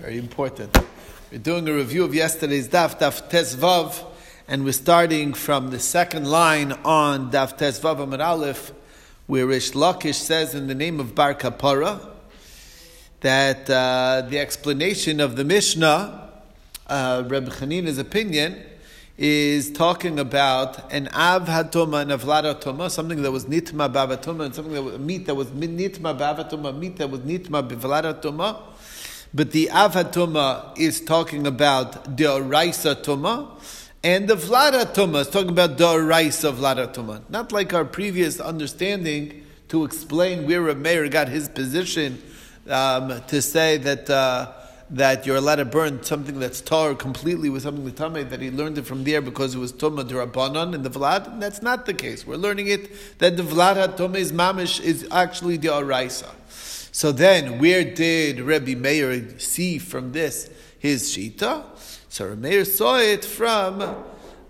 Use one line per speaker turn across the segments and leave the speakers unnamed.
Very important. We're doing a review of yesterday's Daf, Daf Tesvav, and we're starting from the second line on Daf Tesvav Amar Aleph, where Rish Lakish says in the name of Bar Kapara that uh, the explanation of the Mishnah, uh, Reb Chanina's opinion, is talking about an av hatoma and a vlad something that was nitma bavatoma, and something that was meat that was nitma bavatoma, meat that was nitma bivlad hatoma. But the av hatoma is talking about the oraisa Tuma, and the vlad hatoma is talking about the oraisa vlad hatoma. Not like our previous understanding to explain where a mayor got his position um, to say that. Uh, that you're allowed to burn something that's tar completely with something that's tamei, that he learned it from there because it was tuma durabanan in the vlad. And that's not the case. We're learning it that the vlad is mamish is actually the araisa. So then, where did Rabbi Meir see from this his shita? So Rabbi Meir saw it from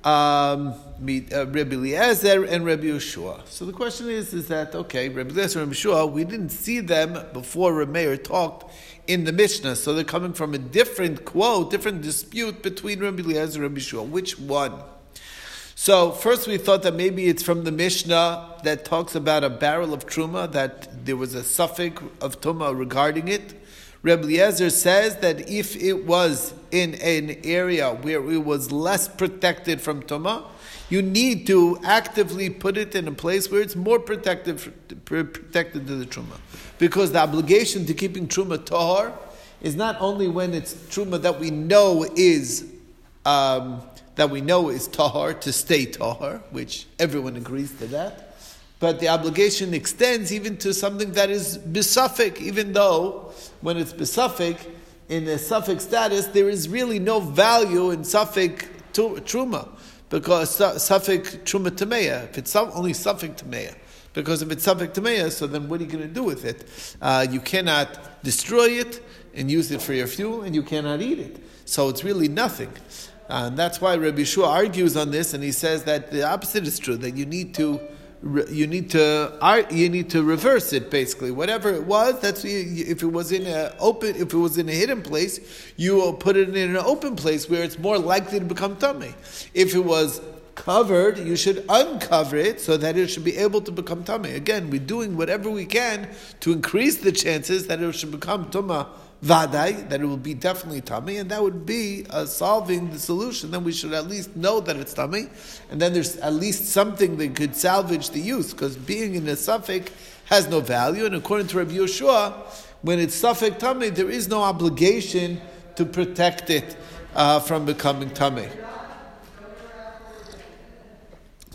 um, uh, Rabbi Eliezer and Rabbi Yeshua. So the question is, is that okay? Rabbi Eliezer and Rabbi Yeshua, we didn't see them before Rabbi Meir talked in the Mishnah. So they're coming from a different quote, different dispute between Rabbi Eliezer and Rabbi Shua. Which one? So first we thought that maybe it's from the Mishnah that talks about a barrel of truma, that there was a safek of tuma regarding it. Rabbi Eliezer says that if it was in an area where it was less protected from tuma, you need to actively put it in a place where it's more protected, protected to the truma. Because the obligation to keeping truma tahar is not only when it's truma that we know is um, that we know is tahar to stay tahar, which everyone agrees to that. But the obligation extends even to something that is besafek, even though when it's besafek, in a safek status, there is really no value in safek truma because safek truma tameya. If it's only safek tameya, because if it's safek tameya, so then what are you going to do with it? Uh, you cannot destroy it and use it for your fuel, and you cannot eat it. So it's really nothing. And that's why Rabbi Shua argues on this, and he says that the opposite is true, that you need to you need to you need to reverse it basically. Whatever it was, that's if it was in a open, if it was in a hidden place, you will put it in an open place where it's more likely to become tummy. If it was covered, you should uncover it so that it should be able to become tummy. Again, we're doing whatever we can to increase the chances that it should become tumah that it will be definitely tummy, and that would be uh, solving the solution. Then we should at least know that it's tummy, and then there's at least something that could salvage the use, because being in a safek has no value, and according to Rabbi Yeshua, when it's safek tummy, there is no obligation to protect it uh, from becoming tummy.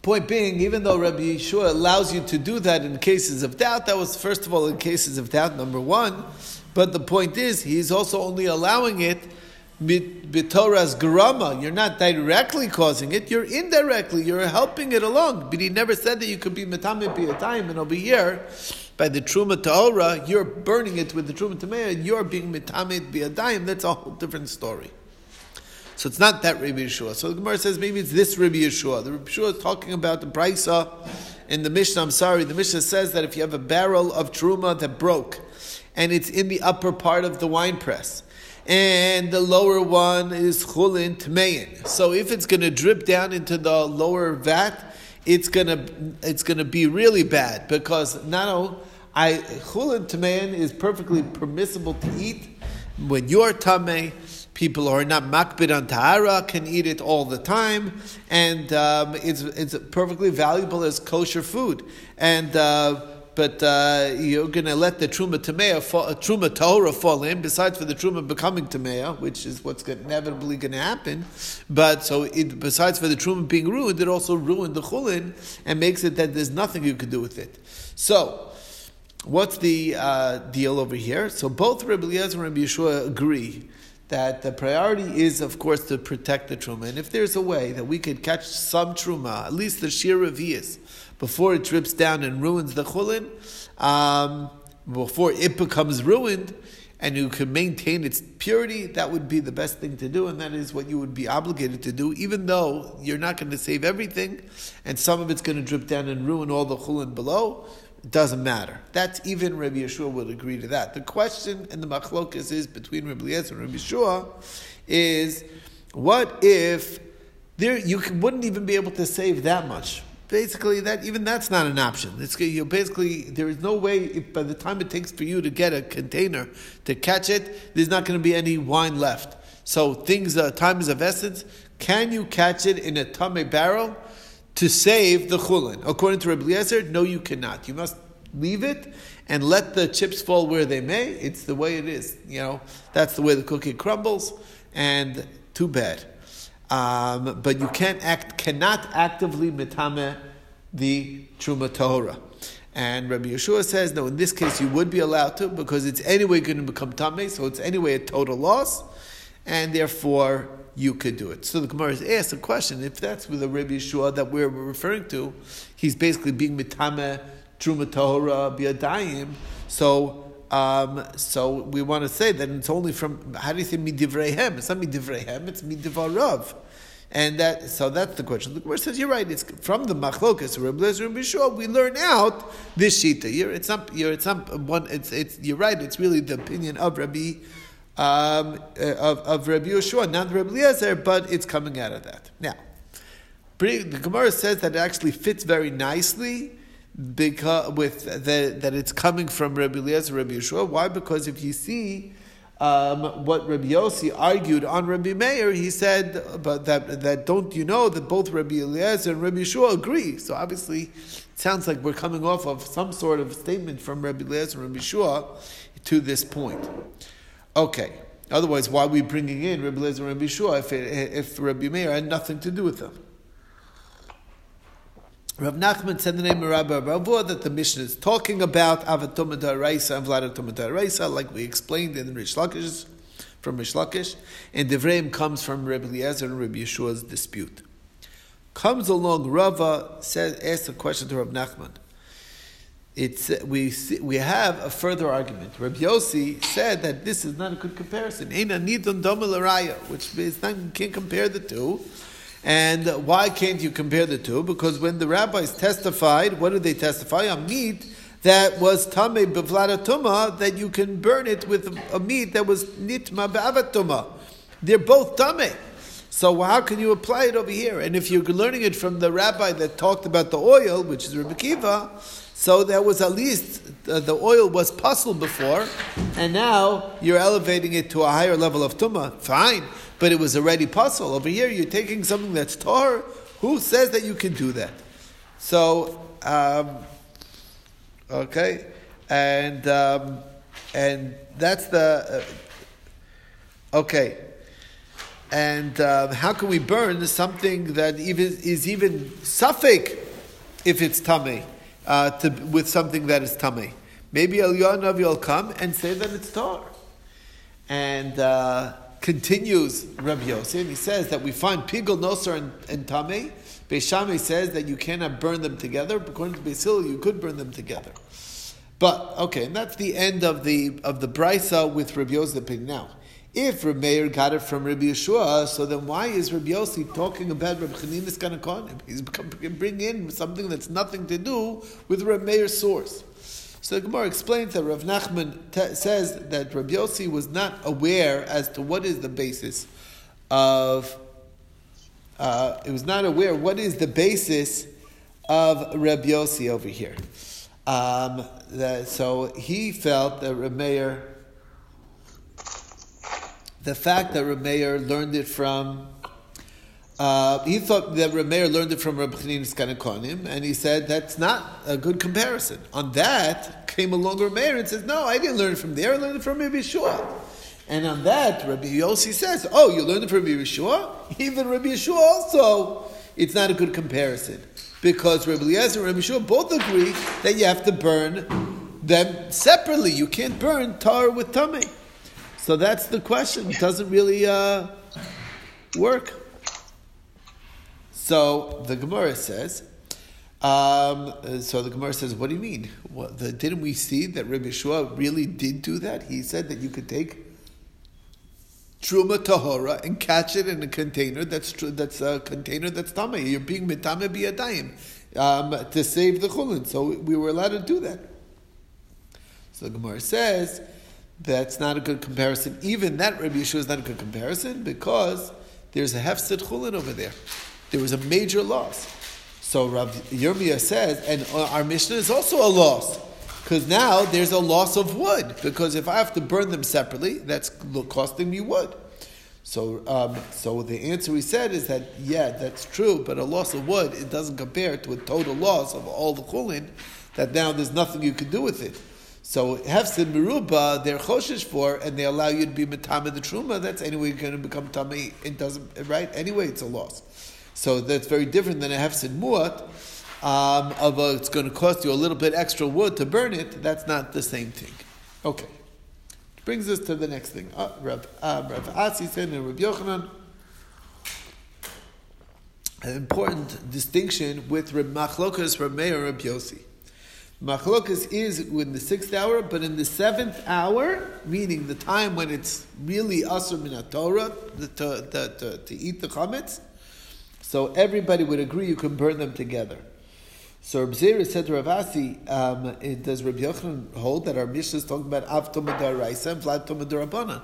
Point being, even though Rabbi Yeshua allows you to do that in cases of doubt, that was first of all in cases of doubt, number one. But the point is, he's also only allowing it bitoras grama. You're not directly causing it, you're indirectly, you're helping it along. But he never said that you could be metamid be a time, and over here, by the truma ta'ora, you're burning it with the truma tameh, and you're being metamid be a dime. That's a whole different story. So it's not that Rabbi Yeshua. So the Gemara says maybe it's this Rabbi Yeshua. The Rabbi Yeshua is talking about the brisa in the Mishnah. I'm sorry, the Mishnah says that if you have a barrel of truma that broke, and it's in the upper part of the wine press. And the lower one is chulin tmein. So if it's going to drip down into the lower vat, it's going to it's going to be really bad because only I chulin tmein is perfectly permissible to eat when you're tamei. People who are not makbid on tahara can eat it all the time, and um, it's it's perfectly valuable as kosher food. And uh, but uh, you're going to let the truma tamea fall, uh, truma tahora fall in. Besides for the truma becoming tamea, which is what's inevitably going to happen. But so it, besides for the truma being ruined, it also ruined the chulin and makes it that there's nothing you could do with it. So. What's the uh, deal over here? So both Rabbi Eliezer and Rabbi Yeshua agree that the priority is, of course, to protect the truma. And if there's a way that we could catch some truma, at least the shir revius, before it drips down and ruins the chulin, um, before it becomes ruined, and you can maintain its purity, that would be the best thing to do, and that is what you would be obligated to do, even though you're not going to save everything, and some of it's going to drip down and ruin all the chulin below. it doesn't matter. That's even Rabbi Yeshua would agree to that. The question and the machlokas is between Rabbi Eliezer and Rabbi Yeshua is what if there you wouldn't even be able to save that much? Basically, that even that's not an option. It's you basically there is no way if by the time it takes for you to get a container to catch it, there's not going to be any wine left. So things, uh, time is of essence. Can you catch it in a tame barrel? to save the chulin. According to Rabbi Eliezer, no, you cannot. You must leave it and let the chips fall where they may. It's the way it is. You know, that's the way the cookie crumbles, and too bad. Um, but you can't act, cannot actively mitame the truma tahora. And Rabbi Yeshua says, no, in this case you would be allowed to because it's anyway going to become tame, so it's anyway a total loss, and therefore you could do it. So the Gemara asked a question: If that's with the Rabbi Yeshua that we're referring to, he's basically being mitame truma tahora biadayim. So, um, so we want to say that it's only from how do you say midivreihem? It's not midivreihem; it's midivarav. And that, so that's the question. The Gemara says, you're right, it's from the machlokas, Rabbi Lezer and we learn out this shita. You're, it's not, you're, it's not one, it's, it's, you're right, it's really the opinion of Rabbi um, uh, of, of Rabbi Yeshua, not Rabbi Eliezer, but it's coming out of that. Now, the Gemara says that it actually fits very nicely because with the, that it's coming from Rabbi Eliezer, and Rabbi Yeshua. Why? Because if you see um, what Rabbi Yossi argued on Rabbi Meir, he said but that, that don't you know that both Rabbi Eliezer and Rabbi Yeshua agree. So obviously, it sounds like we're coming off of some sort of statement from Rabbi Eliezer and Rabbi Yeshua to this point. Okay. Otherwise, why are we bringing in Rabbi Lezer and Rabbi Shua if, if Rabbi Meir had nothing to do with them? Rav Nachman said the name of Rabbi Rabua that the Mishnah is talking about Avatumah Daraisa and Vladatumah Daraisa, like we explained in Rish Lakish, from Rish Lakish, and Devreim comes from Rabbi Eliezer and Rabbi Yeshua's dispute. Comes along Rava, says, asks a question to Rav Nachman it's, we, we have a further argument. Rabbi Yossi said that this is not a good comparison. Which is not, can't compare the two. And why can't you compare the two? Because when the rabbis testified, what did they testify? A meat that was tame bevladatuma, that you can burn it with a meat that was nitma be'avatuma. They're both tame. So how can you apply it over here? And if you're learning it from the rabbi that talked about the oil, which is Rabbi Kiva, so there was at least uh, the oil was puzzle before, and now you're elevating it to a higher level of tuma. Fine, but it was already puzzle. Over here, you're taking something that's tar. Who says that you can do that? So, um, okay, and um, and that's the uh, okay. And uh, how can we burn something that even is even safek if it's tummy? uh, to, with something that is tummy. Maybe Navi will come and say that it's tar. And uh, continues Rabbi Yosef, and he says that we find pigul, nosar, and, and tame. Beis Shammai says that you cannot burn them together. According to Basil, you could burn them together. But okay, and that's the end of the of the brisa with Rabbi Yosef's opinion. Now, if Rabbi Meir got it from Rabbi Yeshua, so then why is Rabbi Yossi talking about Rabbi Chaninus Kanakonim? He's bringing in something that's nothing to do with Rabbi Meir's source. So the Gemara explains that Rav Nachman te- says that Rabbi Yossi was not aware as to what is the basis of. Uh, it was not aware what is the basis of Rabbi Yossi over here. Um, so he felt that Rabbi Meir the fact that Rameir learned it from uh, he thought that Rameir learned it from Rabbi Chanin Skanakonim, and he said that's not a good comparison. On that came along Rameir and says, "No, I didn't learn it from there. I learned it from Rabbi Yeshua." And on that, Rabbi Yossi says, "Oh, you learned it from Rabbi Yeshua? Even Rabbi Yeshua also, it's not a good comparison because Rabbi Eliezer and Rabbi Yeshua both agree that you have to burn them separately. You can't burn tar with tummy." So that's the question. It doesn't really uh, work. So the Gemara says, um, so the Gemara says, what do you mean? What, the, didn't we see that Rabbi Yeshua really did do that? He said that you could take truma tahora and catch it in a container that's tr- that's a container that's tame. You're being mitame biyadayim. um, to save the chulin. So we were allowed to do that. So the Gemara says that's not a good comparison. Even that Rabbi Yeshua is not a good comparison because there's a hefset chulin over there. There was a major loss. So Rav Yirmiyah says, and our Mishnah is also a loss. Because now there's a loss of wood. Because if I have to burn them separately, that's costing me wood. So, um, so the answer we said is that yeah, that's true, but a loss of wood it doesn't compare to a total loss of all the chulin. That now there's nothing you can do with it. So hefsid meruba they're choshish for, and they allow you to be matama the truma. That's anyway going to become tummy. It doesn't right anyway. It's a loss. So that's very different than a hefsid muat. Um, of a, it's going to cost you a little bit extra wood to burn it. That's not the same thing. Okay. Brings us to the next thing. Uh, Rav, uh, Rav Yochanan, an important distinction with Rav Machlokas, Rav Meir, Rav Yossi. Machlokas is in the sixth hour, but in the seventh hour, meaning the time when it's really asur min Torah to, to, to, to eat the chametz, so everybody would agree you can burn them together. So Reb said to Rav Asi, um, does Reb Yochanan hold that our Mishnah is talking about Av Raisa and Vlad Tomadar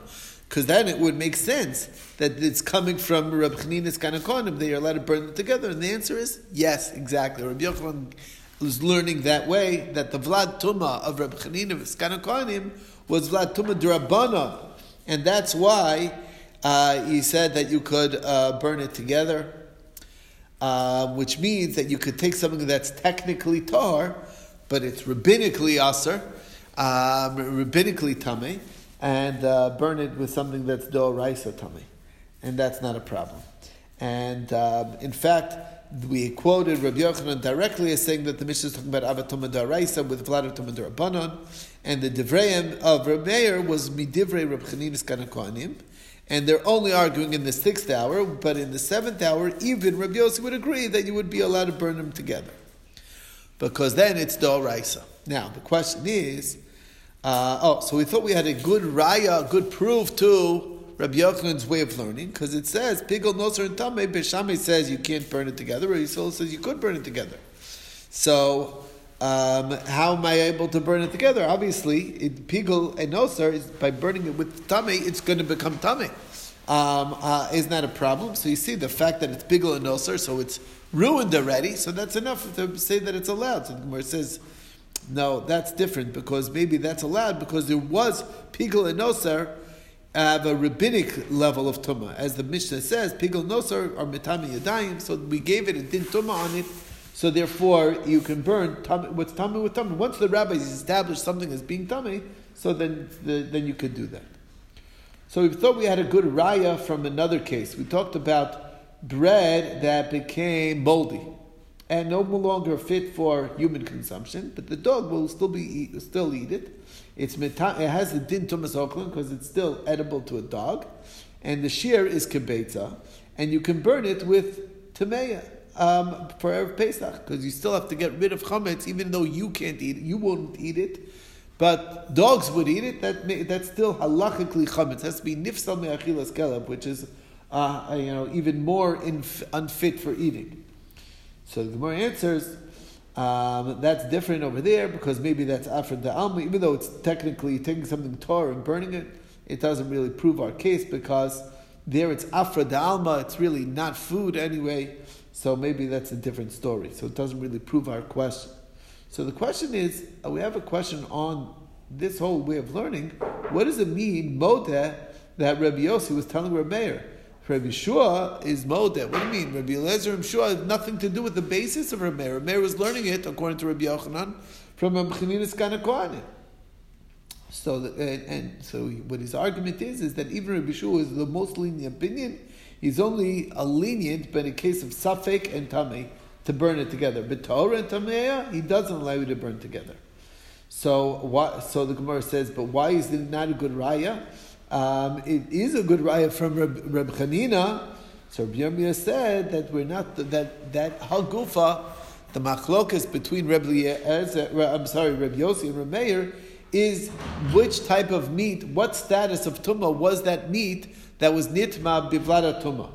Because then it would make sense that it's coming from Reb Chanina's Kanakonim, they are allowed to burn them together. And the answer is yes, exactly. Reb Yochanan was learning that way, that the Vlad Tuma of Reb Chanina's Kanakonim was Vlad Tuma Durabana. And that's why uh, he said that you could uh, burn it together um, which means that you could take something that's technically tar, but it's rabbinically aser, um, rabbinically tummy, and uh, burn it with something that's do raisa tummy, and that's not a problem. And um, in fact, we quoted Rabbi Yochanan directly as saying that the Mishnah is talking about Avatum Raisa with Vlad Rabbanon, and the Devreim of Rabbi was Midivrei Rabbi Chaninis Kanakoanim, and they're only arguing in the sixth hour, but in the seventh hour, even Rabbi Yossi would agree that you would be allowed to burn them together. Because then it's Raisa. Now, the question is, uh, oh, so we thought we had a good raya, good proof to Rabbi Yochanan's way of learning, because it says, Pigel Nosar and Tameh, Beis Shammai says you can't burn it together, or Yisrael says you could burn it together. So, um, how am I able to burn it together? Obviously, it, pigul and nosar is by burning it with tummy, it's going to become tummy. Um, uh, isn't that a problem? So you see the fact that it's pigul and nosar, so it's ruined already. So that's enough to say that it's allowed. So the Gemara says, no, that's different because maybe that's allowed because there was pigul and nosar have a rabbinic level of tumah, as the Mishnah says, pigul nosar are mitami yadayim. So we gave it a din tumah on it so therefore, you can burn tummy, what's tummy with tummy. Once the rabbis establish something as being tummy, so then, the, then you could do that. So we thought we had a good raya from another case. We talked about bread that became moldy and no longer fit for human consumption, but the dog will still be eat, still eat it. It's it has the din tumas oklan because it's still edible to a dog, and the shear is kibetza, and you can burn it with tameya um, for Pesach because you still have to get rid of chametz, even though you can't eat it, you won't eat it, but dogs would eat it. That that's still halachically chametz. It has to be nifsal me'achilas keleb, which is uh, you know even more inf- unfit for eating. So the Gemara answers. Um, that's different over there because maybe that's afra de alma, even though it's technically taking something tar and burning it, it doesn't really prove our case because there it's afra de alma, it's really not food anyway. So maybe that's a different story. So it doesn't really prove our question. So the question is, uh, we have a question on this whole way of learning. What does it mean, modeh, that Rabbi Yossi was telling Rabbi Meir? Rabbi Shua is modeh. What do you mean? Rabbi Eliezer and Shua has nothing to do with the basis of Rabbi Meir. Rabbi Meir was learning it, according to Rabbi Yochanan, from a Mechaninis Kana So, the, and, and, so what his argument is, is that even Rabbi Shua is the most lenient opinion, He's only a lenient, but in case of safek and tame, to burn it together. But Torah and tameya, he doesn't allow you to burn together. So, what, so the Gemara says, but why is it not a good raya? Um, it is a good raya from Reb, Chanina. So Reb said that we're not that that hagufa, the machlokas between Reb I'm sorry, Reb Yossi and Reb Meir, is which type of meat, what status of tumah was that meat that was nitma bivlada tuma.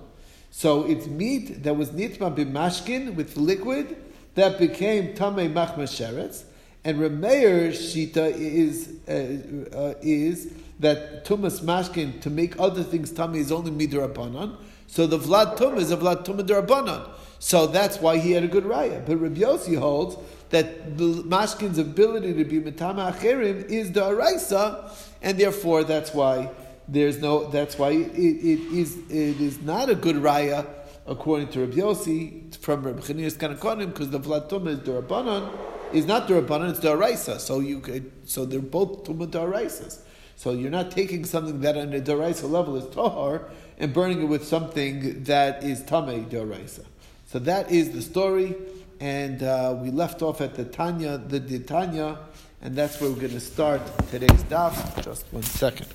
So it's meat that was nitma bimashkin with liquid that became Tamei Machmasheretz, and Rameir's Shita is, uh, uh, is that Tumas Mashkin, to make other things tummy, is only Midarabanan. So the Vlad Tum is a Vlad Tum Darabanan. So that's why he had a good raya. But Rabbi Yossi holds that the Mashkin's ability to be Matama Acherim is the Araisa, and therefore that's why there's no, that's why it, it, is, it is not a good raya according to Rabbi Yossi from Rabbi Chanir's Kanakonim because the Vlad Tum is Darabanan is not Darabanan, it's Daraisa. So you could, so they're both Tumah Daraisas. So you're not taking something that on a Daraisa level is Tahar and burning it with something that is Tameh Daraisa. So that is the story, and uh, we left off at the Tanya, the Tanya, and that's where we're going to start today's daf. Just one second.